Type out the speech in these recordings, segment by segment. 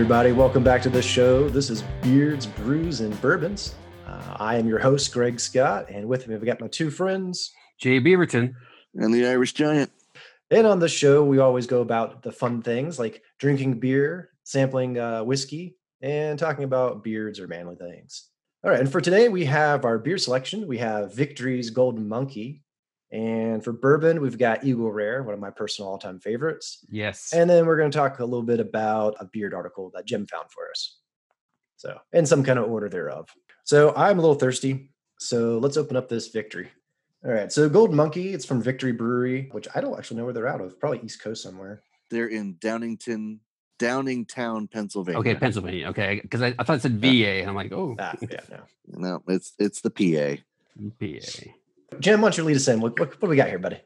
everybody. Welcome back to the show. This is Beards, Brews, and Bourbons. Uh, I am your host, Greg Scott, and with me, I've got my two friends. Jay Beaverton. And the Irish Giant. And on the show, we always go about the fun things like drinking beer, sampling uh, whiskey, and talking about beards or manly things. All right, and for today, we have our beer selection. We have Victory's Golden Monkey. And for bourbon, we've got Eagle Rare, one of my personal all time favorites. Yes. And then we're going to talk a little bit about a beard article that Jim found for us. So, in some kind of order thereof. So, I'm a little thirsty. So, let's open up this victory. All right. So, Golden Monkey, it's from Victory Brewery, which I don't actually know where they're out of. Probably East Coast somewhere. They're in Downington, Downingtown, Pennsylvania. Okay, Pennsylvania. Okay, because I, I thought it said VA, and I'm like, oh, Ah, yeah, no. No, it's it's the PA. PA. Jim, why don't you lead us in? What, what, what do we got here, buddy?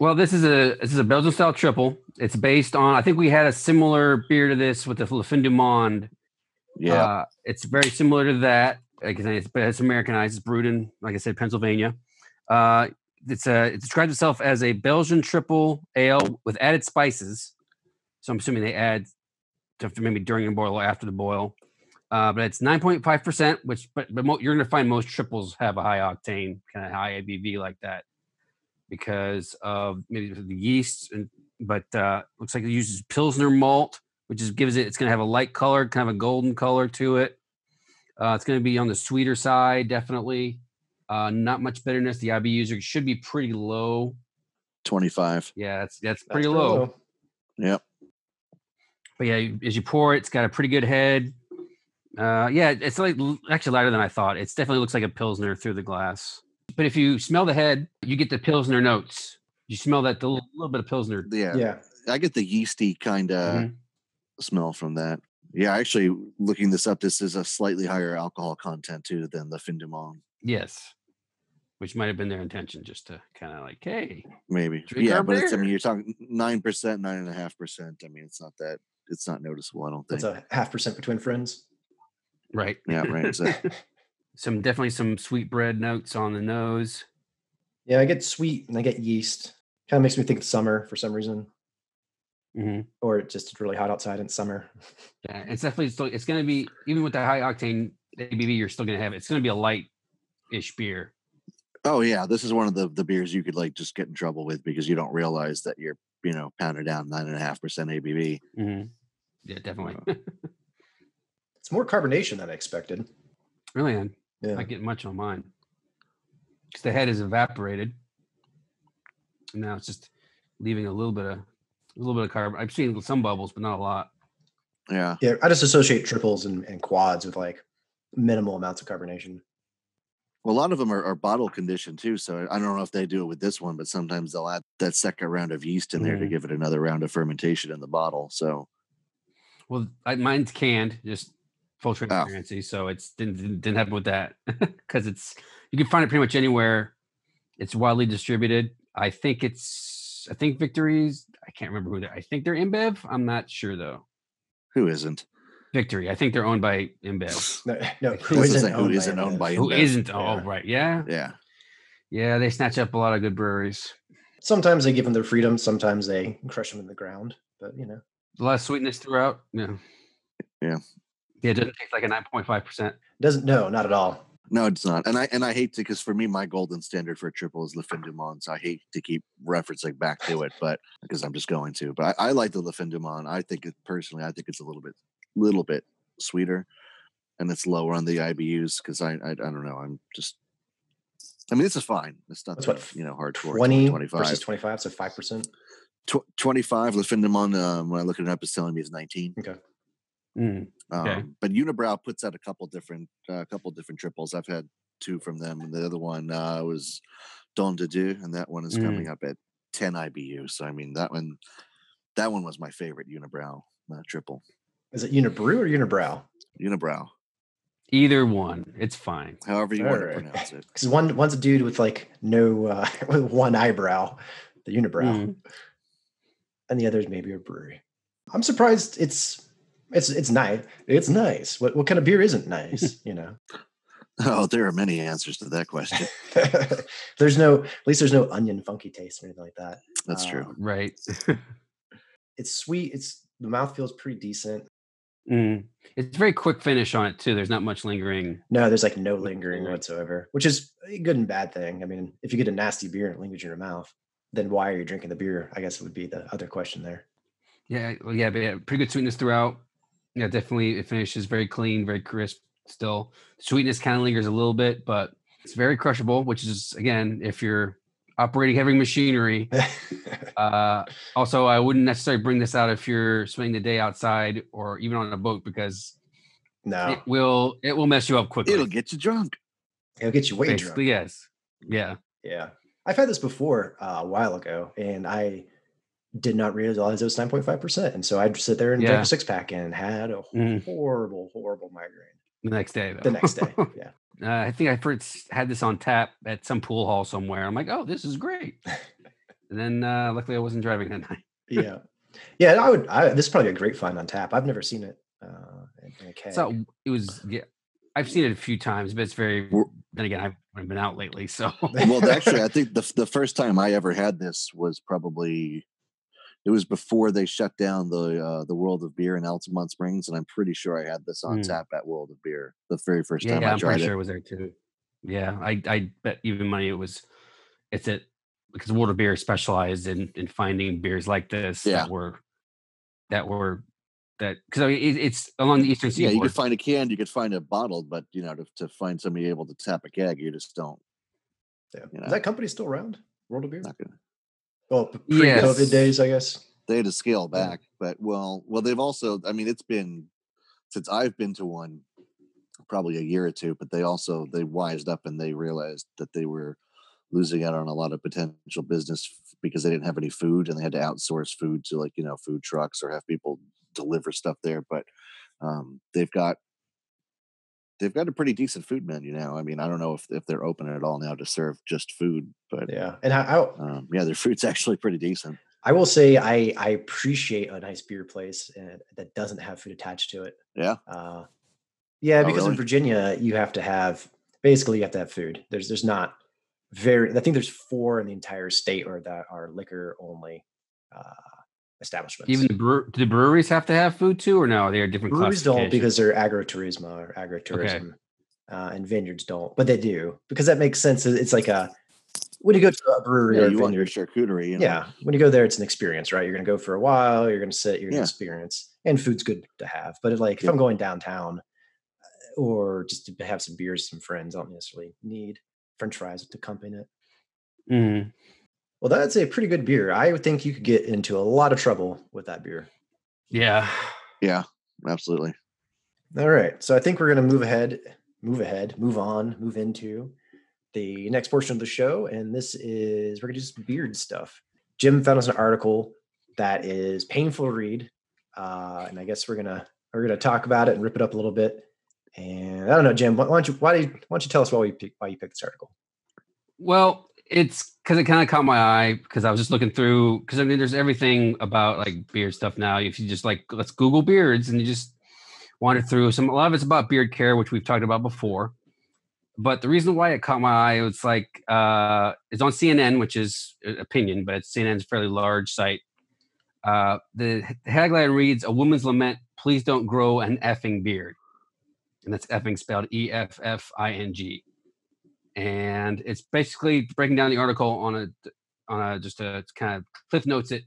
Well, this is a this is a Belgian style triple. It's based on I think we had a similar beer to this with the Le Fin du Monde. Yeah. Uh, it's very similar to that. Like I said, it's, it's Americanized. It's brewed in, like I said, Pennsylvania. Uh, it's a it describes itself as a Belgian triple ale with added spices. So I'm assuming they add stuff maybe during the boil or after the boil. Uh, but it's 9.5%, which but, but mo- you're going to find most triples have a high octane, kind of high ABV like that because of maybe the yeast. And, but uh, looks like it uses Pilsner malt, which is gives it, it's going to have a light color, kind of a golden color to it. Uh, it's going to be on the sweeter side, definitely. Uh, not much bitterness. The IBUs are, should be pretty low. 25. Yeah, that's that's That's pretty low. Yep. But yeah, as you pour it, it's got a pretty good head. Uh, yeah, it's like actually lighter than I thought. It definitely looks like a pilsner through the glass. But if you smell the head, you get the pilsner notes. You smell that the little, little bit of pilsner. Yeah. Yeah. I get the yeasty kind of Mhm. smell from that. Yeah, actually looking this up, this is a slightly higher alcohol content too than the Fin du Monde. Yes, which might have been their intention, just to kind of like, hey, Maybe. Yeah, our but it's I mean you're talking nine percent, nine and a half percent. I mean it's not that it's not noticeable, I don't think. That's a half percent between friends. Right? yeah, right. So, some definitely some sweet bread notes on the nose. Yeah, I get sweet and I get yeast. Kind of makes me think of summer for some reason, hmm or it's just really hot outside in summer. Yeah, it's definitely still. It's going to be even with the high octane ABV, you're still going to have. It's going to be a light-ish beer. oh yeah, this is one of the the beers you could like just get in trouble with because you don't realize that you're, you know, pounded down nine and a half percent ABV. hmm Yeah, definitely. It's more carbonation than I expected. really, I'm Yeah. not getting much on mine because the head is evaporated. And now it's just leaving a little bit of a little bit of carbon. I've seen some bubbles, but not a lot. Yeah. Yeah, I just associate triples and, and quads with like minimal amounts of carbonation. Well, a lot of them are, are bottle conditioned too. So I don't know if they do it with this one, but sometimes they'll add that second round of yeast in there to Mhm. give it another round of fermentation in the bottle. So Well, I, mine's canned, just full Oh. transparency. So it's didn't didn't didn't happen with that because it's you can find it pretty much anywhere. It's widely distributed. I think it's I think Victories. I can't remember who they. I think they're InBev. I'm not sure though. who isn't? Victory. I think they're owned by InBev. No, no That's who the isn't thing, who owned by isn't owned by Who InBev. isn't? Oh, Yeah. right. Yeah. Yeah. Yeah. They snatch up a lot of good breweries. Sometimes they give them their freedom. Sometimes they crush them in the ground. But you know, A lot of sweetness throughout. Yeah. Yeah. Yeah. It doesn't taste like a 9.5%. doesn't no, not at all. No, it's not. And I and I hate to because for me, my golden standard for a triple is Le Fin du Monde. So I hate to keep referencing back to it, but because I'm just going to. But I, I like the Le Fin du Monde. I think it personally, I think it's a little bit little bit sweeter and it's lower on the IBUs because I, I I don't know. I'm just I mean, this is fine. It's not That's that, what, you know hardcore. 20 25. versus 25, so 5%. Tw- 25 Le Fin du Monde, um, when I look it up, is telling me is 19. Okay. Mm. Um, Okay. But Unibrow puts out a couple different, a uh, couple different triples. I've had two from them, and the other one uh, was Don de Dieu, and that one is coming up at 10 IBU. So I mean, that one, that one was my favorite Unibrow uh, triple. Is it Unibrew or Unibrow? Unibrow, Either one. It's fine. however you want to pronounce it. Because one one's a dude with like no uh, one eyebrow, the unibrow, Mm. and the other's maybe a brewery. I'm surprised it's it's it's nice. It's nice. What what kind of beer isn't nice? You know, Oh, there are many answers to that question. there's no at least there's no onion funky taste or anything like that. That's true. Um, Right. It's sweet. It's the mouth feels pretty decent. Mm. It's very quick finish on it too. There's not much lingering. No, there's like no lingering whatsoever, which is a good and bad thing. I mean, if you get a nasty beer and it lingers in your mouth, then why are you drinking the beer? I guess it would be the other question there. Yeah, well, yeah, but yeah, pretty good sweetness throughout. Yeah, definitely it finishes very clean, very crisp. Still, sweetness kind of lingers a little bit, but it's very crushable. Which is again, if you're operating heavy machinery. uh, also, I wouldn't necessarily bring this out if you're spending the day outside or even on a boat because no, it will it will mess you up quickly. It'll get you drunk. It'll get you way Basically, drunk. yes. Yeah. Yeah, I've had this before uh, a while ago, and I did not realize it was nine point five percent, and so I'd sit there and drink a six pack and had a Mhm. horrible, horrible migraine The next day, though. the next day. Yeah. uh, I think I first had this on tap at some pool hall somewhere. I'm like, oh, this is great. and then uh, luckily I wasn't driving that night. yeah yeah i would I, this is probably a great find on tap i've never seen it uh in, in a keg. So it was, yeah. I've seen it a few times, but it's very. We're- Then again, I haven't been out lately, so Well, actually, I think the the first time I ever had this was probably it was before they shut down the uh, the World of Beer in Altamonte Springs, and I'm pretty sure I had this on Mm. tap at World of Beer the very first yeah, time yeah I I'm tried pretty it. sure it was there too. Yeah, I I bet even money it was. It's it because World of Beer specialized in in finding beers like this Yeah. that were that were that because I mean it, it's along the eastern seaboard. Yeah, you seaboard. could find a can, you could find a bottle, but you know, to, to find somebody able to tap a keg, you just don't. yeah. you know. is that company still around world of beer Not gonna. Well pre-covid Yes. days i guess They had to scale back, but well, well, they've also. I mean, it's been since I've been to one, probably a year or two, but they also they wised up and they realized that they were losing out on a lot of potential business because they didn't have any food and they had to outsource food to like you know food trucks or have people deliver stuff there. But um, they've got they've got a pretty decent food menu now. I mean, I don't know if if they're open at all now to serve just food, but yeah and i i, um, yeah, their food's actually pretty decent. I will say i i appreciate a nice beer place uh, that doesn't have food attached to it Yeah, uh yeah Oh, because in virginia you have to have basically you have to have food there's there's not very i think there's four in the entire state or that are liquor only uh establishments Even the, brewer, do the breweries have to have food too, or no? They're different. breweries don't because they're agrotourism or agritourism uh, and vineyards don't but they do because that makes sense it's like a when you go to a brewery yeah, or a you want your vineyard charcuterie. You know? yeah when you go there it's an experience right you're going to go for a while you're going to sit you're going to Yeah. experience and food's good to have but like if i'm going downtown uh, or just to have some beers some friends i don't necessarily need french fries to accompany it Mhm. Well that's a pretty good beer i would think you could get into a lot of trouble with that beer Yeah. Yeah, absolutely. All right. So I think we're going to move ahead, move ahead, move on, move into the next portion of the show. And this is, we're going to do some beard stuff. Jim found us an article that is painful to read. Uh, and I guess we're going to, we're going to talk about it and rip it up a little bit. And I don't know, Jim, why why don't you, why, do you, why don't you tell us why, you pick, why you picked this article? Well, it's because it kind of caught my eye because I was just looking through because I mean, there's everything about like beard stuff now. If you just like let's Google beards and you just wander through some, a lot of it's about beard care, which we've talked about before. But the reason why it caught my eye, it's like uh, it's on CNN, which is uh, opinion, but it's CNN's fairly large site. Uh, the headline reads: "A woman's lament: Please don't grow an effing beard," and that's effing spelled E F F I N G and it's basically breaking down the article on a on a just a kind of cliff notes it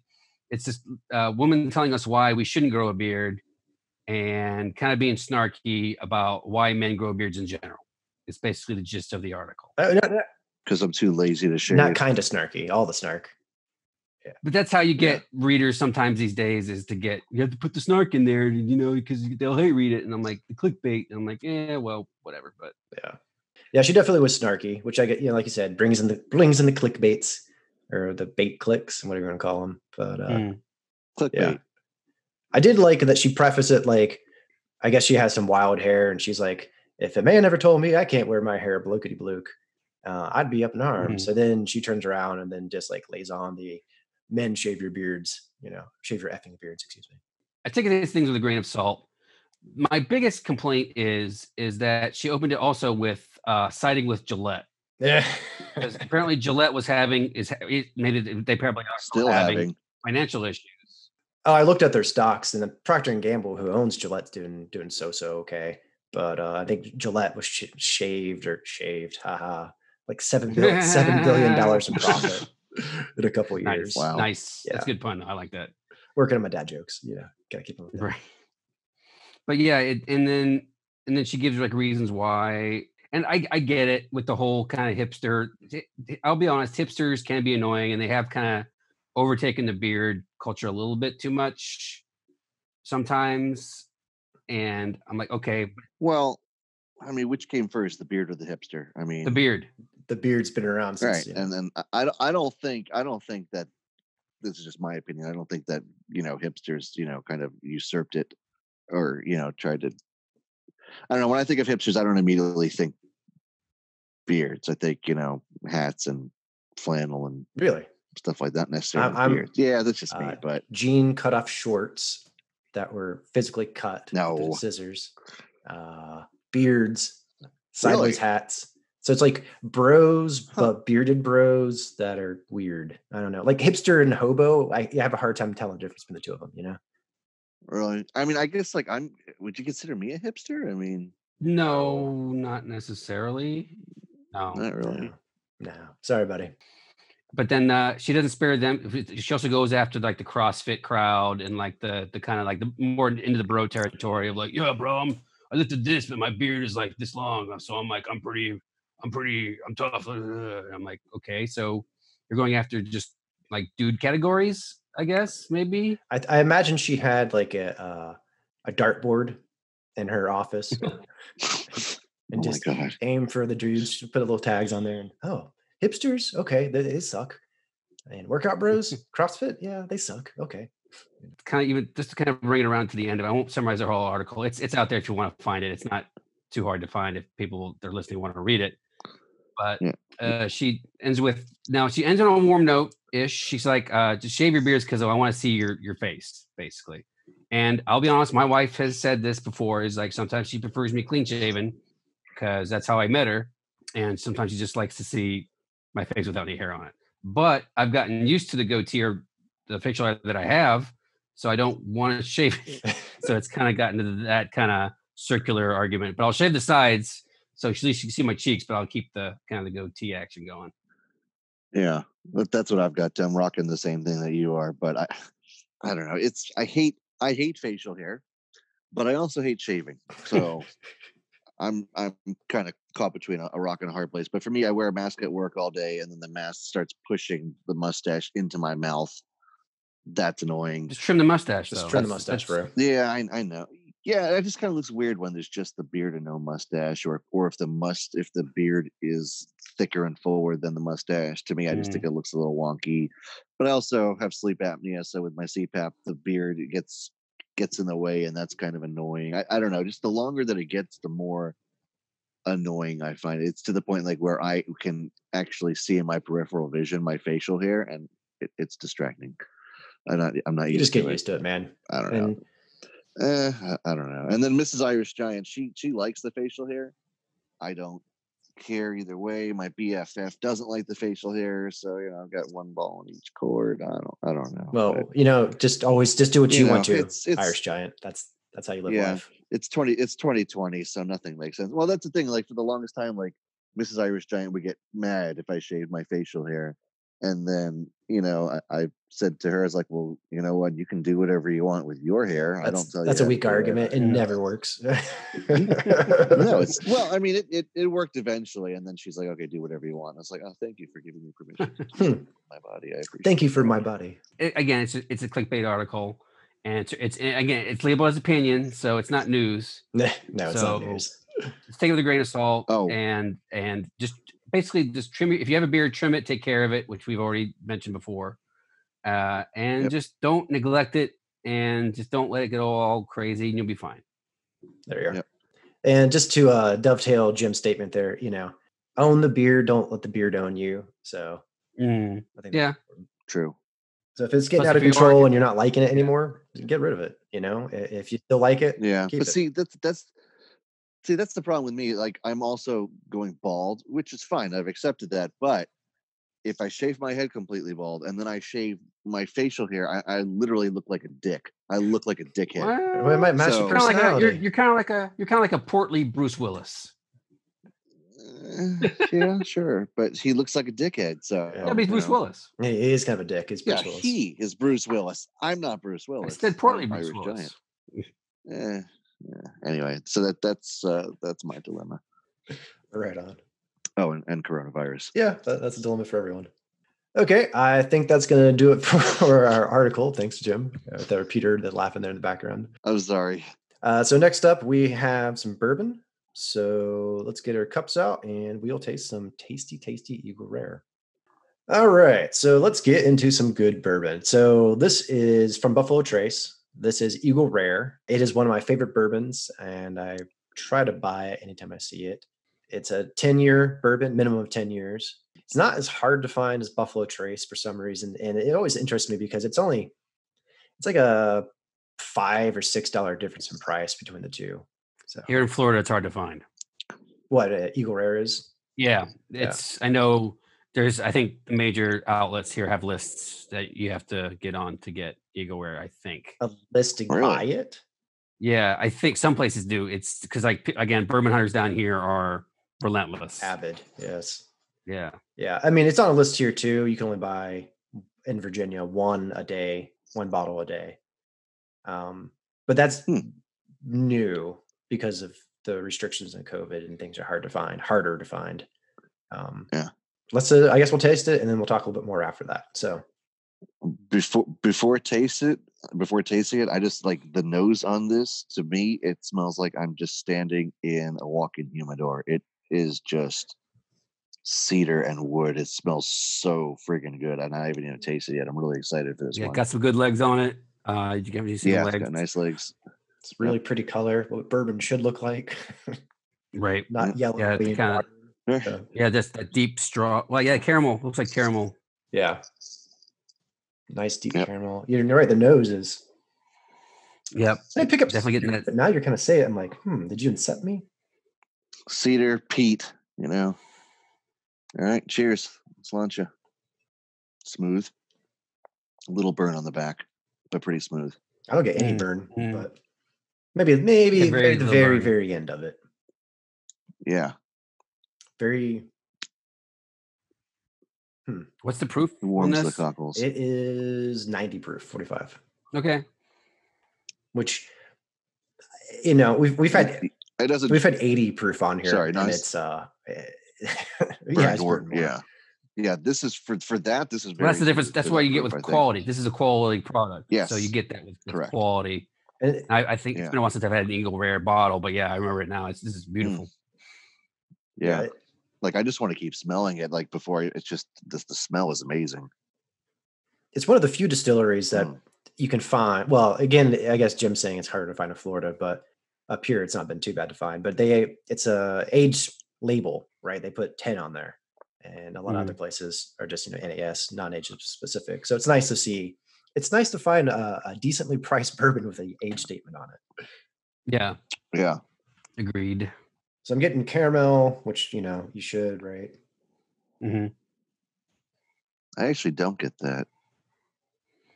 it's this uh, woman telling us why we shouldn't grow a beard and kind of being snarky about why men grow beards in general it's basically the gist of the article Uh, not, not- Because I'm too lazy to shave. not kind of snarky, all the snark. Yeah. but that's how you Yeah. get readers sometimes these days is to get you have to put the snark in there you know because they'll hate read it and i'm like the clickbait and i'm like yeah well whatever but Yeah. Yeah, she definitely was snarky, which I get, you know, like you said, brings in the brings in the clickbaits or the bait clicks, whatever you want to call them. But uh, mm, Clickbait. yeah. I did like that she prefaced it like, I guess she has some wild hair, and she's like, if a man ever told me I can't wear my hair blookety blook, uh, I'd be up in arms. So then she turns around and then just like lays on the men shave your beards, you know, shave your effing beards, excuse me. I take these things with a grain of salt. My biggest complaint is is that she opened it also with uh, siding with Gillette Yeah. because apparently Gillette was having is it- maybe they- they probably are Still having. financial issues. Oh, I looked at their stocks, and the Procter and Gamble, who owns Gillette's doing doing so so okay. But uh, I think Gillette was sh- shaved or shaved, haha, like seven bil- seven billion dollars in profit in a couple Nice. years. Wow. Nice. Yeah. That's good pun. I like that. Working on my dad jokes, you know, gotta keep them. Right. But yeah, it, and then and then she gives like reasons why. And I, I get it with the whole kind of hipster. I'll be honest, hipsters can be annoying and they have kind of overtaken the beard culture a little bit too much sometimes. And I'm like, okay, Well, I mean, which came first, the beard or the hipster? I mean, the beard. The beard's been around since. right? you know, And then I- I, I don't think, I don't think that. This is just my opinion. I don't think that you know hipsters, you know, kind of usurped it, or you know, tried to. I don't know. When I think of hipsters, I don't immediately think beards. I think you know hats and flannel and really, stuff like that. Necessarily I'm- beards. Yeah, that's just me. uh, But jean cut off shorts that were physically cut with No. scissors, uh, beards, sideways Really? hats. So it's like bros, Huh. but bearded bros that are weird. I don't know, like hipster and hobo. I, I have a hard time telling the difference between the two of them. You know, really, I mean, I guess like I'm. Would you consider me a hipster? I mean, No, not necessarily. No. not really. no, no. Sorry, buddy. but then uh, she doesn't spare them. She also goes after like the CrossFit crowd and like the the kind of like the more into the bro territory of like, yeah, bro, I'm I lifted this, but my beard is like this long, so I'm like, I'm pretty, I'm pretty, I'm tough. And I'm like, okay, so you're going after just like dude categories, I guess maybe. I, I imagine she had like a uh, a dartboard in her office and oh just my aim for the dudes. She put a little tags on there. And oh, hipsters, okay, they, they suck. And workout bros, CrossFit, yeah, they suck. Okay, Kind of even just to kind of bring it around to the end of it. I won't summarize the whole article. It's it's out there if you want to find it. It's not too hard to find if people they're listening want to read it. But uh, she ends with now she ends on a warm note ish. She's like, uh, just shave your beards because I want to see your your face, basically. And I'll be honest, my wife has said this before. Is like sometimes she prefers me clean shaven because that's how I met her, and sometimes she just likes to see my face without any hair on it. But I've gotten used to the goatee or the facial hair that I have, so I don't want to shave it. so it's kind of gotten to that kind of circular argument. But I'll shave the sides so at least you can see my cheeks, but I'll keep the kind of the goatee action going. Yeah, but that's what I've got. I'm rocking the same thing that you are, but I, I don't know. It's I hate I hate facial hair, but I also hate shaving. So I'm I'm kind of caught between a, a rock and a hard place. But for me, I wear a mask at work all day, and then the mask starts pushing the mustache into my mouth. That's annoying. Just trim the mustache. just though. trim the mustache, that's- bro. Yeah, I, I know. Yeah, it just kind of looks weird when there's just the beard and no mustache, or or if the must if the beard is thicker and forward than the mustache. To me, I just Mm. think it looks a little wonky. But I also have sleep apnea, so with my CPAP, the beard gets gets in the way, and that's kind of annoying. I, I don't know. Just the longer that it gets, the more annoying I find it. It's to the point like where I can actually see in my peripheral vision my facial hair, and it, it's distracting. I'm not. I'm not You just get used to it, man. I don't know. Eh, I, I don't know. And then Mrs. Irish Giant, she she likes the facial hair. I don't care either way. My BFF doesn't like the facial hair, so you know I've got one ball in each cord. I don't I don't know. well, but you know, just always just do what You you, want to. it's- it's- Irish giant. That's that's how you live Yeah. life. it's twenty it's twenty twenty, so nothing makes sense. Well, that's the thing. Like for the longest time, like Mrs. Irish Giant would get mad if I shaved my facial hair, and then you know I, I said to her, "I was like, well, you know what? You can do whatever you want with your hair. I don't That's, tell you." that's a weak argument. It never works. no, it's well, I mean, it, it it worked eventually, and then she's like, "Okay, do whatever you want." I was like, "Oh, thank you for giving me permission to do Hmm. something with my body. I appreciate." Thank you for my body. it- again, it's a, it's a clickbait article, and it's, it's again it's labeled as opinion, so it's not news. no, it's not news. Just take it with a grain of salt. Oh. and and just basically just trim your, if you have a beard, trim it, take care of it, which we've already mentioned before, uh, and Yep. just don't neglect it, and just don't let it get all crazy, and you'll be fine. There you are. Yep. And just to uh, dovetail Jim's statement there, you know, own the beard, don't let the beard own you. So Mm, I think Yeah. True. So if it's getting Plus, out of if you control and you're not liking it anymore, get rid of it. You know, if you still like it, Yeah, Keep but it. see, that's that's see, that's the problem with me. Like, I'm also going bald, which is fine. I've accepted that, but if I shave my head completely bald and then I shave my facial hair, I, I literally look like a dick. I look like a dickhead. Well, it might match So- your Kinda like a, you're personality. you're kind of like a you're kind of like a portly Bruce Willis. Eh, yeah, sure, but he looks like a dickhead. So Yeah, Yeah, but he's Bruce know. Willis. Yeah, he is kind of a dick. It's Yeah, Bruce Willis. he is Bruce Willis. I'm not Bruce I Willis. said portly I'm Bruce Irish Willis. Giant. Eh, yeah. Anyway, so that that's uh, that's my dilemma. Right on. Oh, and, and coronavirus. Yeah, that, that's a dilemma for everyone. Okay, I think that's going to do it for our article. Thanks, Jim. Uh, there, Peter, that laughing there in the background. I'm sorry. Uh, so next up, we have some bourbon. So let's get our cups out, and we'll taste some tasty, tasty Eagle Rare. All right, so let's get into some good bourbon. So this is from Buffalo Trace. This is Eagle Rare. It is one of my favorite bourbons, and I try to buy it anytime I see it. It's a 10 year bourbon, minimum of 10 years. It's not as hard to find as Buffalo Trace for some reason. And it always interests me because it's only, it's like a five or six dollar difference in price between the two. So Here in Florida, it's hard to find. what uh, Eagle Rare is? Yeah, Yeah. it's. I know there's. I think the major outlets here have lists that you have to get on to get Eagle Rare. I think. A list to Really? buy it. Yeah, I think some places do. It's because like again, bourbon hunters down here are relentless. Avid, yes. Yeah, Yeah, I mean it's on a list here too. You can only buy in Virginia one a day, one bottle a day. Um, but that's Hmm. new because of the restrictions and COVID and things are hard to find, harder to find. Um, Yeah. Let's. Uh, I guess we'll taste it and then we'll talk a little bit more after that. So Before before taste it, before tasting it, I just like the nose on this. To me, it smells like I'm just standing in a walk-in humidor. It is just cedar and wood. It smells so freaking good, i'm not even tasted it yet. I'm really excited for this yeah, one. got some good legs on it. Uh, did you get you see yeah, the legs? got nice legs. it's really pretty color. What bourbon should look like, Right. not yellow. Yeah, it's green, kinda- water. Yeah. Yeah, just that deep straw. Well, yeah, caramel looks like caramel. Yeah. Nice deep Yep. caramel. You're right. The nose is. Yep, I pick up definitely getting that. But now you're kind of say it. I'm like, hmm. Did you incept me? Cedar, peat. You know. All right, cheers. Let's launch you. Smooth. A little burn on the back, but pretty smooth. I don't get any Mm, burn, mm. but maybe maybe Yeah, very at the little very burn. very end of it. Yeah, Very. Hmm, what's the proof it warms the cockles. It is 90 proof, 45, Okay. which you know we've we've had It doesn't. we've had 80 proof on here. Sorry, and nice. it's uh. yeah, burn it's more- burned yeah, yeah. This is for for that. This is Well, that's the difference. That's what you get with I think. quality. This is a quality product. Yeah. So you get that with, with Correct. quality. And I, I think Yeah. it's been a while since I've had an Eagle Rare bottle, but yeah, I remember it now. It's this is hmm. beautiful. Yeah, it- like I just want to keep smelling it. Like before, it's just this. The smell is amazing. it's one of the few distilleries that Mm. you can find. Well, again, I guess Jim's saying it's harder to find in Florida, but up here it's not been too bad to find. But they it's a age label, right? They put 10 on there. And a lot of other places are just, you know, NAS, non-age specific. So it's nice to see. It's nice to find a, a decently priced bourbon with a age statement on it. Yeah, Yeah, agreed. So I'm getting caramel, which you know you should, right? hmm I actually don't get that.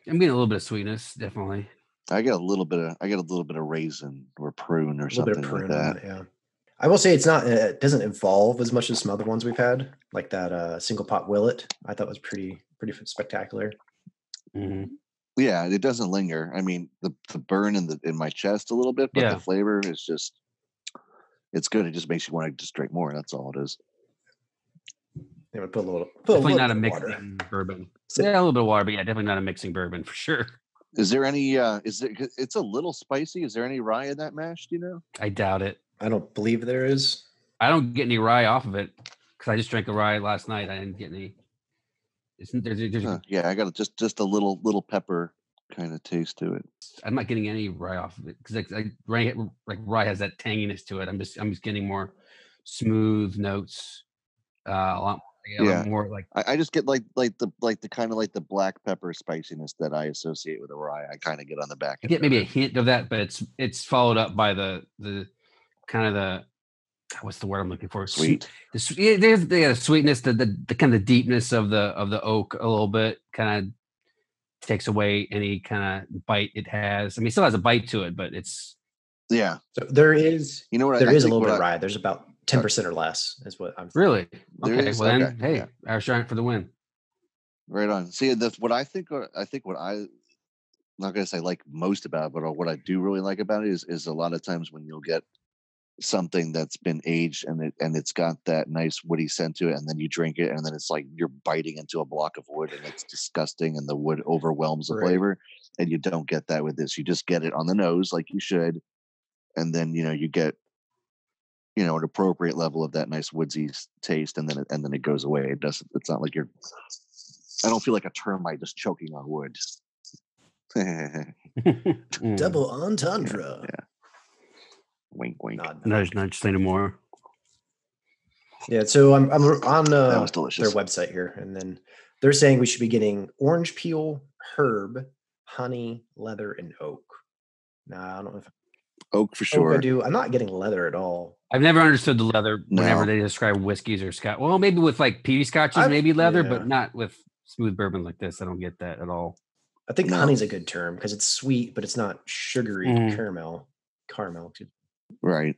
I'm getting a little bit of sweetness, definitely. I get a little bit of. I get a little bit of raisin or prune or A little bit something of like prune. on that. it, yeah. I will say it's not. Uh, it doesn't evolve as much as some other ones we've had, like that uh, single pot Willett. I thought was pretty pretty f- spectacular. hmm Yeah, it doesn't linger. I mean, the the burn in the in my chest a little bit, but Yeah. the flavor is just. It's good. It just makes you want to just drink more. That's all it is. They would put a little. Put Definitely a not a bit of mixing water. bourbon. So- Yeah, a little bit of water, but yeah, definitely not a mixing bourbon for sure. Is there any? uh Is there? 'cause It's a little spicy. Is there any rye in that mash? Do you know? I doubt it. I don't believe there is. I don't get any rye off of it because I just drank a rye last night. I didn't get any. Isn't there? There's, Huh, yeah, I got just just a little little pepper kind of taste to it. I'm not getting any rye off of it because like, like rye, like rye has that tanginess to it. I'm just I'm just getting more smooth notes. Uh, a lot, yeah, Yeah. more like I, I just get like like the like the kind of like the black pepper spiciness that I associate with a rye. I kind of get on the back. I get maybe a hint of that, but it's it's followed up by the the kind of the what's the word I'm looking for? Sweet. The, s- yeah, there's the uh, sweetness, the, the the kind of deepness of the of the oak a little bit, kind of takes away any kind of bite it has. I mean, it still has a bite to it, but it's Yeah. So there is You know what? there I is a little bit I- rye. There's about ten percent or less is what I'm. really there okay. is- well then, okay, hey, yeah. Irish Giant for the win. Right on. See, that's what I think, uh, I think what I, I'm not gonna say like most about it, but uh, what I do really like about it is, is a lot of times when you'll get something that's been aged and it and it's got that nice woody scent to it, and then you drink it, and then it's like you're biting into a block of wood, and it's disgusting, and the wood overwhelms the Right. flavor, and you don't get that with this. You just get it on the nose like you should, and then you know you get you know an appropriate level of that nice woodsy taste and then it, and then it goes away it doesn't it's not like you're i don't feel like a termite just choking on wood Mm. Double entendre. Wink wink Nod, nod. Nudge, nudge, say no more. Yeah, so I'm I'm on uh, their website here, and then they're saying we should be getting orange peel, herb, honey, leather, and oak. Now I don't know if oak for oak sure I do. I'm not getting leather at all. I've never understood the leather whenever they describe whiskeys or scotch. Well, maybe with like peaty scotches, I've- maybe leather, yeah. but not with smooth bourbon like this. I don't get that at all. I think No. honey's a good term because it's sweet, but it's not sugary Mhm. caramel. Caramel. Excuse me. right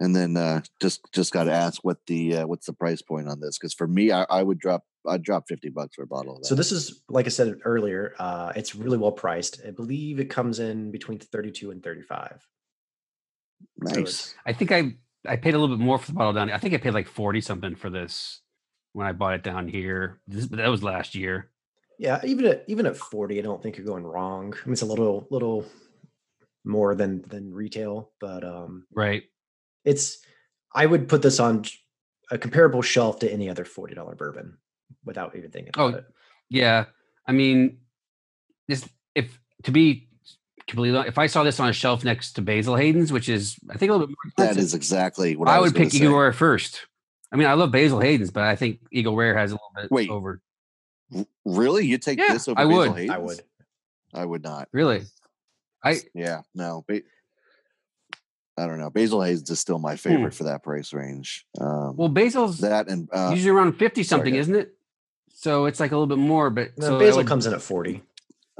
and then uh just just got to ask what the uh, what's the price point on this because for me I, I would drop i'd drop 50 bucks for a bottle of that So this is like I said earlier. Uh, it's really well priced. I believe it comes in between 32 and 35. So nice it's- I think I I paid a little bit more for the bottle down. I think I paid like forty something for this when I bought it down here. This, that was last year. Yeah, even at even at 40, I don't think you're going wrong. I mean, it's a little little more than than retail, but um Right. it's I would put this on a comparable shelf to any other $40 bourbon without even thinking Oh, about it. Yeah. I mean, this if to be completely hon- if I saw this on a shelf next to Basil Hayden's, which is I think a little bit more that expensive, is exactly what i, I, would pick gonna say. Eagle Rare first. I mean, I love Basil Hayden's, but I think Eagle Rare has a little bit Wait. over. Really you take Yeah, this over I Basil would. I I would. i would not Really? I yeah no ba- i don't know basil hayes is still my favorite for that price range um Hmm. well Basil's that and uh, usually around 50 something, go isn't it? So it's like a little bit more, but No, so basil would- comes in at 40.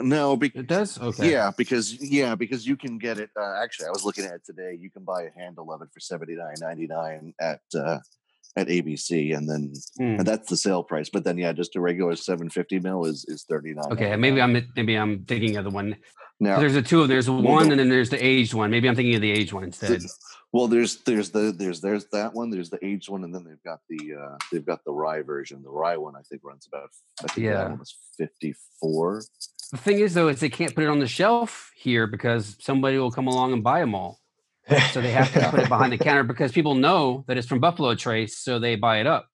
no be- It does? Okay. Yeah, because yeah, because you can get it. Uh, actually, I was looking at it today. You can buy a handle of it for seventy nine ninety nine at uh, at ABC, and then Hmm. and that's the sale price. But then yeah, just a regular seven fifty mil is is thirty nine. Okay, maybe I'm maybe I'm thinking of the one. Now. There's a two of there's one the- and then there's the aged one. Maybe I'm thinking of the aged one instead. Well, there's there's the there's there's that one. There's the aged one, and then they've got the uh they've got the rye version. The rye one I think runs about I think Yeah. that one was fifty four. The thing is though, is they can't put it on the shelf here because somebody will come along and buy them all. So they have to put it behind the counter because people know that it's from Buffalo Trace, so they buy it up.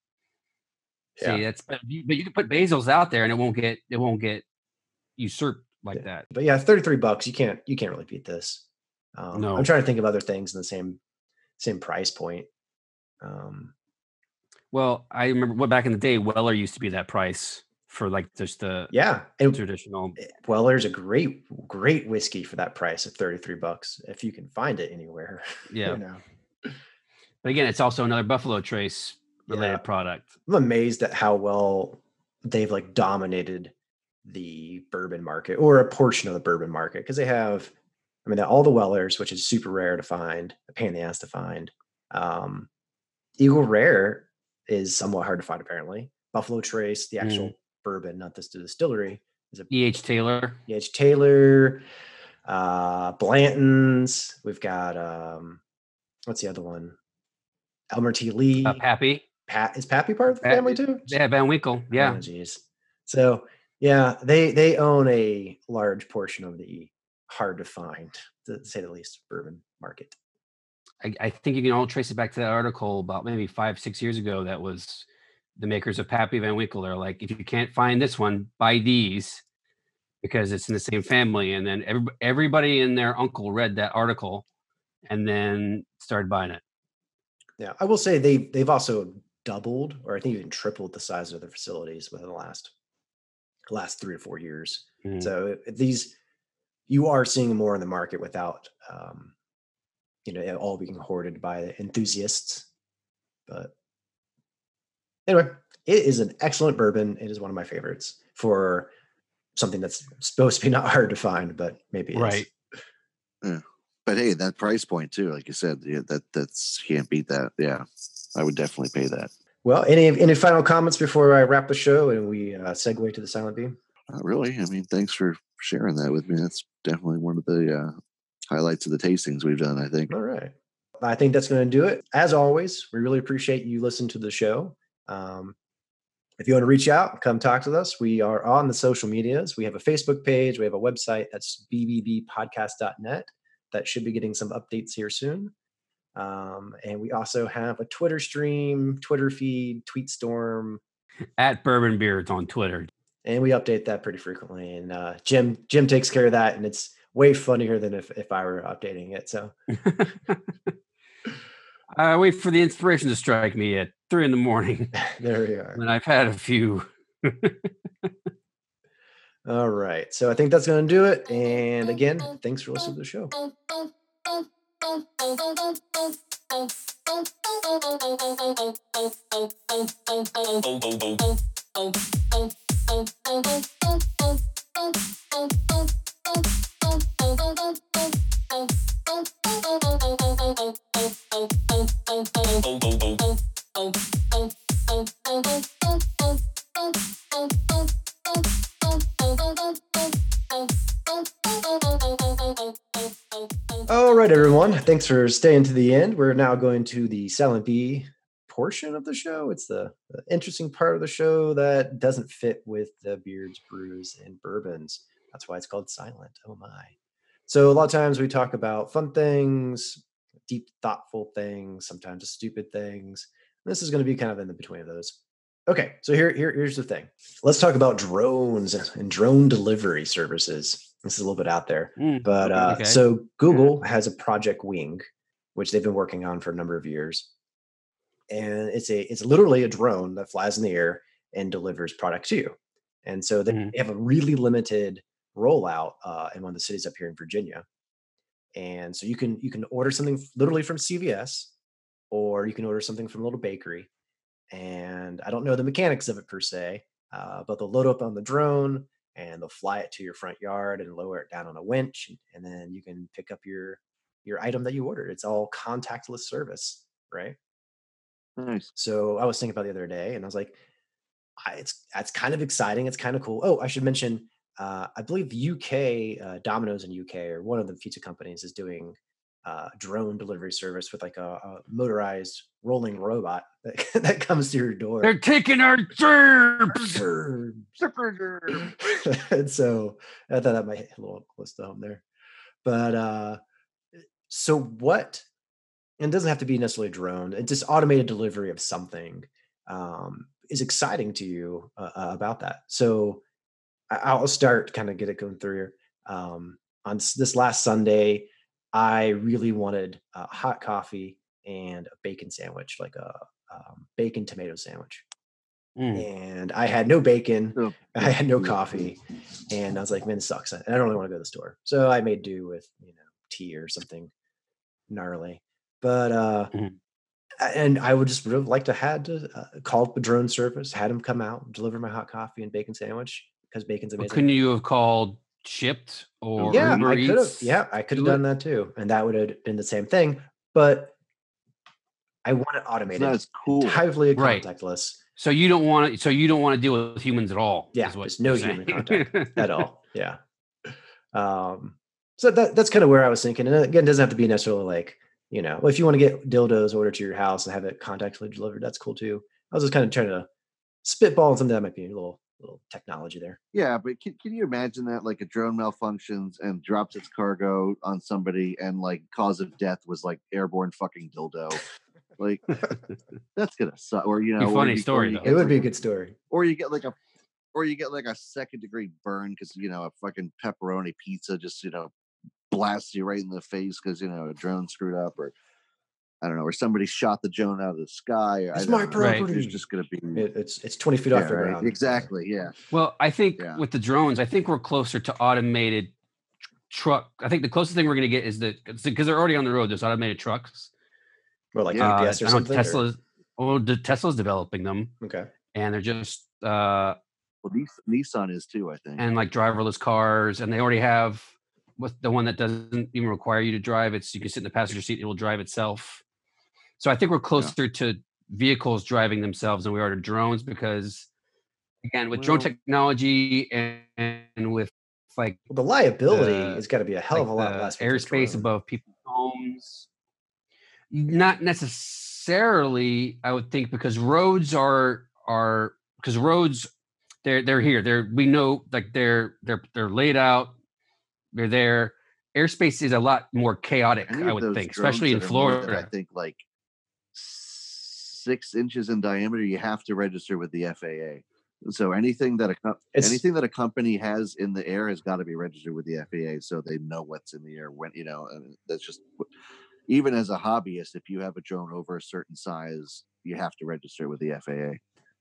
Yeah. See, that's but you, but you can put basils out there and it won't get it won't get usurped like that. But yeah, 33 bucks, you can't you can't really beat this. Um, No. I'm trying to think of other things in the same same price point. Um, Well, I remember what back in the day, Weller used to be that price for like just the yeah, and traditional. Weller's a great great whiskey for that price of 33 bucks if you can find it anywhere. Yeah. you know. But again, it's also another Buffalo Trace related Yeah. product. I'm amazed at how well they've like dominated the bourbon market or a portion of the bourbon market because they have, I mean, all the Wellers, which is super rare to find, a pain in the ass to find. Um, Eagle Rare is somewhat hard to find, apparently. Buffalo Trace, the actual bourbon, not this distillery, is a E.H. Taylor. H. Taylor, uh, Blanton's. We've got um, what's the other one? Elmer T. Lee. Uh, Pappy. Pat is Pappy part of the family too? Yeah, Van Winkle. Yeah. Oh, Jeez. so yeah, they they own a large portion of the hard to find, to say the least, bourbon market. I, I think you can all trace it back to that article about maybe five, six years ago. That was the makers of Pappy Van Winkle. They're like, if you can't find this one, buy these because it's in the same family. And then every, everybody and their uncle read that article and then started buying it. Yeah, I will say they they've also doubled or I think even tripled the size of their facilities within the last last three or four years. Mm. So these you are seeing more in the market without um, you know it all being hoarded by enthusiasts. But anyway, it is an excellent bourbon. It is one of my favorites for something that's supposed to be not hard to find, but maybe it is. Right. But hey, that price point too, like you said, yeah, that that's can't beat that. Yeah, I would definitely pay that. Well, any any final comments before I wrap the show and we uh, segue to the silent beam? Not really. I mean, thanks for sharing that with me. That's definitely one of the uh, highlights of the tastings we've done. I think. All right. I think that's going to do it. As always, we really appreciate you listening to the show. Um, if you want to reach out, come talk to us. We are on the social medias. We have a Facebook page. We have a website that's bbbpodcast.net that should be getting some updates here soon. Um, and we also have a Twitter stream, Twitter feed, Tweetstorm, At Bourbon Beards on Twitter. and we update that pretty frequently. And uh, Jim Jim takes care of that, and it's way funnier than if if I were updating it. So I wait for the inspiration to strike me at three in the morning there we are. And I've had a few. All right. So I think that's going to do it. And again, thanks for listening to the show. Oh All right, everyone. Thanks for staying to the end. We're now going to the Silent B portion of the show. It's the, the interesting part of the show that doesn't fit with the beards, brews, and bourbons. That's why it's called silent. Oh my. So a lot of times we talk about fun things, deep, thoughtful things, sometimes stupid things. This is going to be kind of in the between of those. Okay, so here, here, here's the thing. Let's talk about drones and drone delivery services. This is a little bit out there. Mm, But uh, Okay. so Google has a Project Wing, which they've been working on for a number of years, and it's a it's literally a drone that flies in the air and delivers product to you. And so they Mhm. have a really limited rollout uh, in one of the cities up here in Virginia. And so you can you can order something literally from CVS, or you can order something from a little bakery. And I don't know the mechanics of it per se, uh, but they'll load up on the drone and they'll fly it to your front yard and lower it down on a winch and, then you can pick up your your item that you ordered. It's all contactless service right? Nice. so i was thinking about the other day and i was like I, it's that's kind of exciting it's kind of cool. Oh i should mention uh, i believe uk uh, domino's in uk or one of the pizza companies is doing uh, drone delivery service with like a, a motorized rolling robot that, that comes to your door They're taking our gerbs. Gerbs. and so I thought that might hit a little close to home there. But uh so what and it doesn't have to be necessarily a drone, it's just automated delivery of something um is exciting to you uh, uh, about that. So I'll start kind of get it going through here. Um on this last Sunday, I really wanted uh, hot coffee and a bacon sandwich, like a um, bacon tomato sandwich Mm. and I had no bacon, Oh, I had no coffee, and I was like, man, this sucks. And I don't really want to go to the store. So I made do with, you know, tea or something gnarly. But uh Mhm. and I would just really like to had to uh, call the drone service, had him come out, deliver my hot coffee and bacon sandwich because bacon's amazing. couldn't you have called shipped or yeah, Uber I could have. Eats? Yeah, I could have do it? done that too, and that would have been the same thing. But I want it automated, not as cool. entirely Right. contactless. So you don't want to. So you don't want to deal with humans at all. Yeah, is what just no you're human contact at all. Yeah. Um, so that that's kind of where I was thinking. And again, it doesn't have to be necessarily like, you know, if you want to get dildos ordered to your house and have it contactless delivered, that's cool too. I was just kind of trying to spitball on something that might be a little little technology there. Yeah, but can, can you imagine that like a drone malfunctions and drops its cargo on somebody and like cause of death was like airborne fucking dildo? Like that's gonna suck. Or you know, or funny you- story, though. get, It would like, be a good story. or you get like a or you get like a second degree burn because you know a fucking pepperoni pizza just you know blasts you right in the face because you know a drone screwed up or I don't know, or somebody shot the drone out of the sky. Or, It's my know, property. There's just gonna be It, it's it's 20 feet yeah, off the right, ground. exactly. Yeah, Well, I think Yeah. with the drones, I think we're closer to automated truck. I think the closest thing we're going to get is the because they're already on the road. There's automated trucks. Or like Yeah. Uh, UPS or I know something. or- Tesla's. well, the Tesla's developing them, Okay. and they're just uh, Well, Nissan is too, I think. and like driverless cars, and they already have With the one that doesn't even require you to drive. It's you can sit in the passenger seat; it will drive itself. So I think we're closer to vehicles driving themselves than we are to drones because, again, with drone technology and, and with like Well, the liability The- has got to be a hell like of a lot less. airspace above people's homes. Not necessarily, I would think, because roads are are because roads they're they're here. They're we know like they're they're they're laid out. They're there. Airspace is a lot more chaotic, Any I would think, especially in Florida. I think like six inches in diameter, you have to register with the FAA. So anything that a co- anything that a company has in the air has got to be registered with the FAA, so they know what's in the air. When you know, and that's just even as a hobbyist, if you have a drone over a certain size, you have to register with the FAA,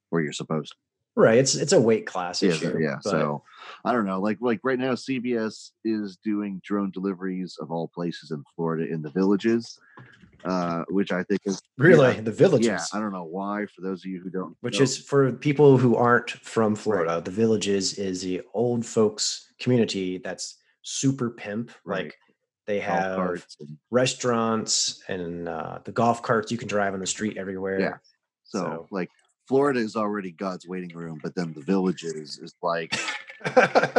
where you're supposed. Right. It's it's a weight class Yeah, issue. yeah. but- So I don't know. Like like right now, CVS is doing drone deliveries of all places in Florida in the villages, uh, which I think is really, yeah, the villages. Yeah, I don't know why. For those of you who don't, which know, is for people who aren't from Florida, the villages is the old folks community that's super pimp. Right. Like they have and- restaurants and uh, the golf carts you can drive on the street everywhere. so, So- like Florida is already God's waiting room, but then the villages is like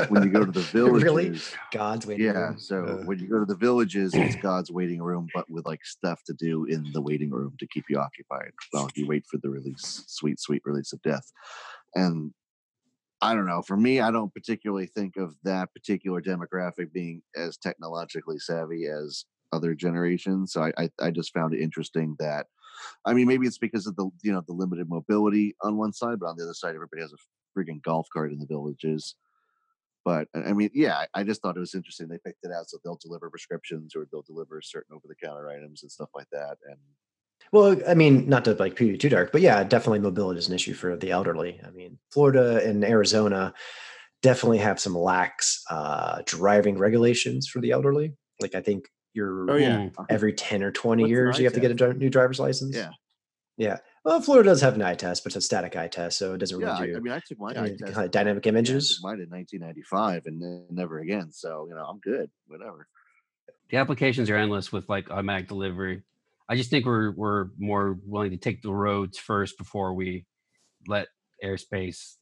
when you go to the villages. really God's waiting. Yeah, room. so Uh, when you go to the villages, it's God's waiting room, but with like stuff to do in the waiting room to keep you occupied while you wait for the release, sweet, sweet release of death. And I don't know. For me, I don't particularly think of that particular demographic being as technologically savvy as other generations. So I, I, I just found it interesting that, I mean, maybe it's because of the you know the limited mobility on one side, but on the other side, everybody has a freaking golf cart in the villages. But I mean, yeah, I- just thought it was interesting. They picked it out, so they'll deliver prescriptions or they'll deliver certain over-the-counter items and stuff like that. And Well, I mean, not to like you too dark, but yeah, definitely mobility is an issue for the elderly. I mean, Florida and Arizona definitely have some lax uh, driving regulations for the elderly. Like, I think you're Oh, yeah. Mm. every 10 or 20 What's years, you have to get a new driver's license. Yeah. Yeah. Well, Florida does have an eye test, but it's a static eye test. So it doesn't yeah, really I, do I mean, I took my eye any test. kind of dynamic yeah, I took images. mine in 1995 and then never again. So you know, I'm good. Whatever. the applications are endless with like automatic delivery. I just think we're we're more willing to take the roads first before we let airspace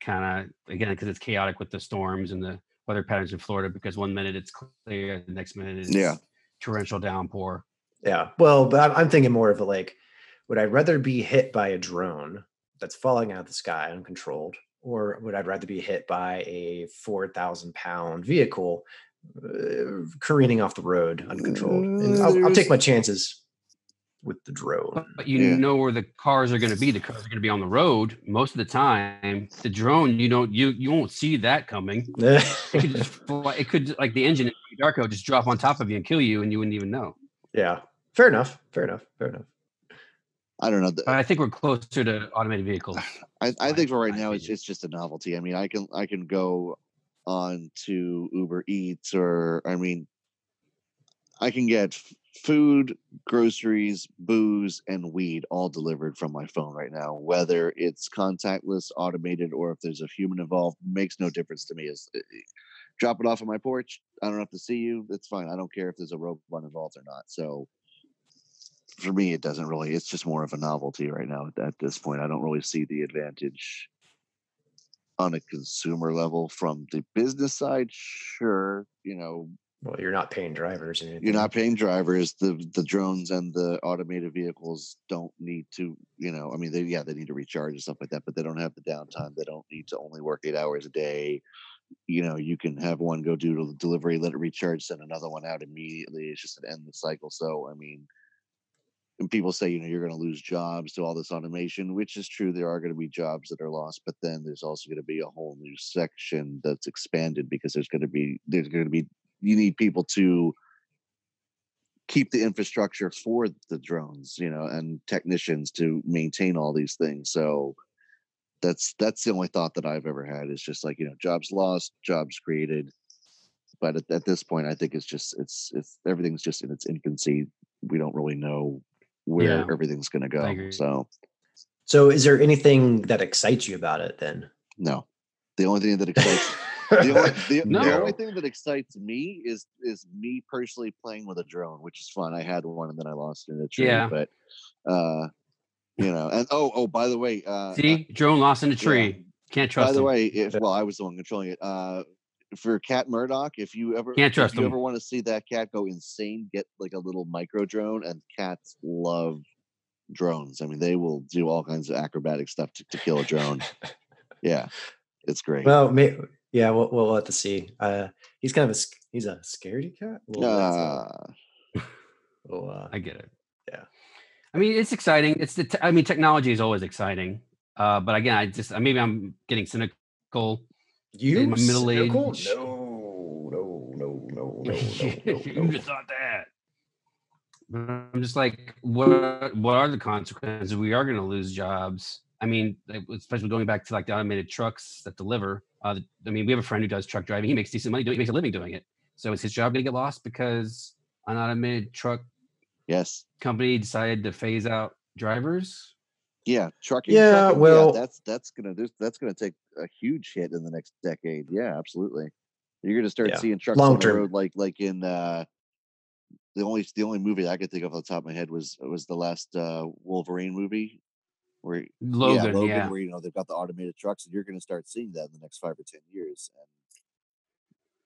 kind of again because it's chaotic with the storms and the weather patterns in Florida because one minute it's clear, the next minute it's Yeah. torrential downpour. Yeah. Well, but I'm, thinking more of a like, would I rather be hit by a drone that's falling out of the sky uncontrolled, or would I rather be hit by a 4,000 pound vehicle uh, careening off the road uncontrolled? And I'll, I'll take my chances with the drone. but you Yeah. know where the cars are going to be. The cars are going to be on the road most of the time. The drone, you don't you you won't see that coming. It could just fly, it could like the engine in Darko just drop on top of you and kill you, and you wouldn't even know. yeah. Fair enough. Fair enough. Fair enough. I don't know. the- But I think we're closer to automated vehicles. I, I think for right now it's it's just a novelty. I mean, I can I can go on to Uber Eats or I mean, I can get f- food, groceries, booze, and weed all delivered from my phone right now. Whether it's contactless, automated, or if there's a human involved, makes no difference to me. Is eh, eh, drop it off on my porch. I don't have to see you. It's fine. I don't care if there's a robot involved or not. So for me, it doesn't really. It's just more of a novelty right now at this point. I don't really see the advantage on a consumer level from the business side. Sure, you know, Well, you're not paying drivers. You're not paying drivers. The the drones and the automated vehicles don't need to. You know, I mean, they yeah, they need to recharge and stuff like that, but they don't have the downtime. They don't need to only work eight hours a day. You know, you can have one go do the delivery, let it recharge, send another one out immediately. It's just an endless cycle. So, I mean, and people say, you know, you're going to lose jobs to all this automation, which is true. There are going to be jobs that are lost, but then there's also going to be a whole new section that's expanded because there's going to be there's going to be you need people to keep the infrastructure for the drones, you know, and technicians to maintain all these things. So that's that's the only thought that I've ever had is just like, you know, jobs lost, jobs created. But at, at this point, I think it's just it's it's everything's just in its infancy. We don't really know where Yeah. everything's going to go. So So, is there anything that excites you about it then? no, the only thing that excites the only, the, the only thing that excites me is is me personally playing with a drone, which is fun. I had one and then I lost it in a tree. Yeah. But uh, you know, and oh oh by the way, uh, See, drone lost in a yeah. tree. Can't trust by the him. way, if well, I was the one controlling it. Uh, for Cat Murdoch, if you ever Can't trust if you him. ever want to see that cat go insane, get like a little micro drone. And cats love drones. I mean, they will do all kinds of acrobatic stuff to, to kill a drone. yeah, it's great. Well, may, yeah, we'll, we'll have to see. Uh, he's kind of a he's a scaredy cat. Well, that's a Uh, little, uh, I get it. Yeah. I mean, it's exciting. It's the. Te- I mean, technology is always exciting. Uh, but again, I just maybe I'm getting cynical. you in my middle cynical? age. No, no, no, no, no, no, no, you no. just thought that. I'm just like, what? What are the consequences? We are going to lose jobs. I mean, especially going back to like the automated trucks that deliver. Uh, I mean, we have a friend who does truck driving. He makes decent money. doing- He makes a living doing it. So is his job going to get lost because an automated truck yes. company decided to phase out drivers? Yeah, trucking. Yeah, trucking, well- that's that's gonna that's gonna take a huge hit in the next decade. Yeah, absolutely. You're gonna start Yeah, seeing trucks long on the term. road like like in uh the only the only movie I could think of off the top of my head was was the last uh Wolverine movie where Logan, yeah, yeah. Logan, where you know they've got the automated trucks, and you're gonna start seeing that in the next five or ten years. And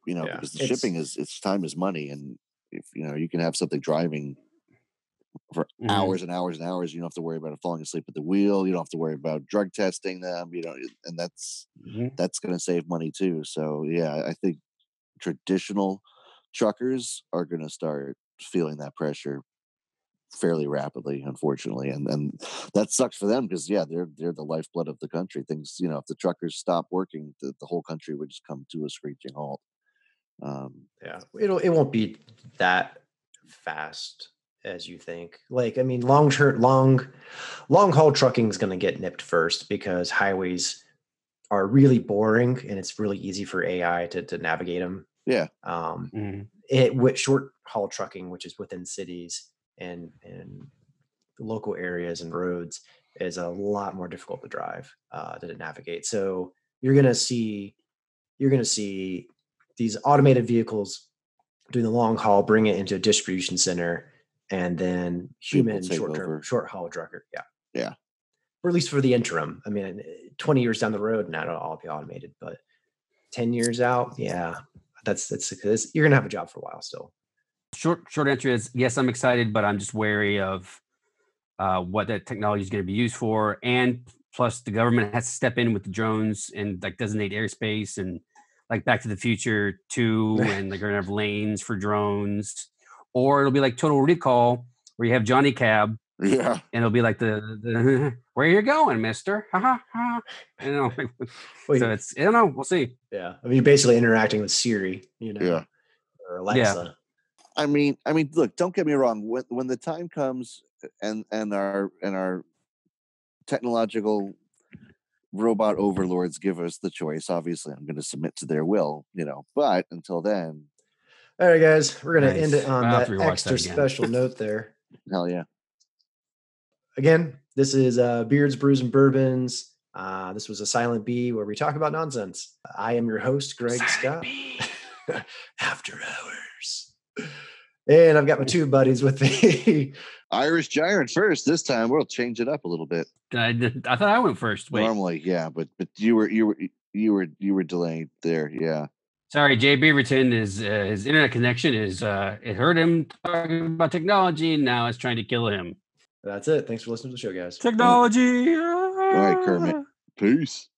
you know, Yeah, because the it's- shipping is it's time is money, and if you know you can have something driving for Mhm. hours and hours and hours. You don't have to worry about it falling asleep at the wheel. You don't have to worry about drug testing them. You know, and that's Mhm. that's going to save money too. So yeah, I think traditional truckers are going to start feeling that pressure fairly rapidly, unfortunately, and and that sucks for them because yeah, they're they're the lifeblood of the country. Things you know, if the truckers stop working, the, the whole country would just come to a screeching halt. Um, Yeah, it'll it won't be that fast as you think. Like, I mean, long term, long, long haul trucking is going to get nipped first because highways are really boring and it's really easy for AI to to navigate them. yeah, Um, Mhm. it with short haul trucking, which is within cities and and local areas and roads, is a lot more difficult to drive uh, to navigate. So you're gonna see you're gonna see these automated vehicles doing the long haul, bring it into a distribution center, and then human short term short haul trucker. Yeah. Yeah. Or at least for the interim. I mean, eh, 20 years down the road, now it'll all be automated, but 10 years out, yeah, that's that's because you're gonna have a job for a while still. Short short answer is yes, I'm excited, but I'm just wary of uh, what that technology is going to be used for, and plus the government has to step in with the drones and like designate airspace and like Back to the Future two, and like, they're gonna have lanes for drones, or it'll be like Total Recall where you have Johnny Cab yeah. and it'll be like the, the where you going, Mister? Ha ha ha. You know, so it's I don't know. We'll see. yeah. I mean, you're basically interacting with Siri, you know, Yeah. or Alexa. I mean, I mean, look, don't get me wrong. When when the time comes and and our and our technological robot overlords give us the choice, obviously I'm going to submit to their will, you know. But until then, All right, guys, we're gonna end it on I'll that to rewatch that extra special note there. hell yeah. Again, this is uh, Beards, Brews, and Bourbons. Uh, this was a Silent B where we talk about nonsense. I am your host, Greg Scott. After hours. And I've got my two buddies with me. Irish Giant first. This time we'll change it up a little bit. I, did- I thought I went first. Wait, Normally, yeah, but but you were you were you were you were delayed there. Yeah. sorry. Jay Beaverton is uh, his internet connection is uh, it hurt him talking about technology, and now it's trying to kill him. That's it. Thanks for listening to the show, guys. Technology. All right, Kermit. Peace.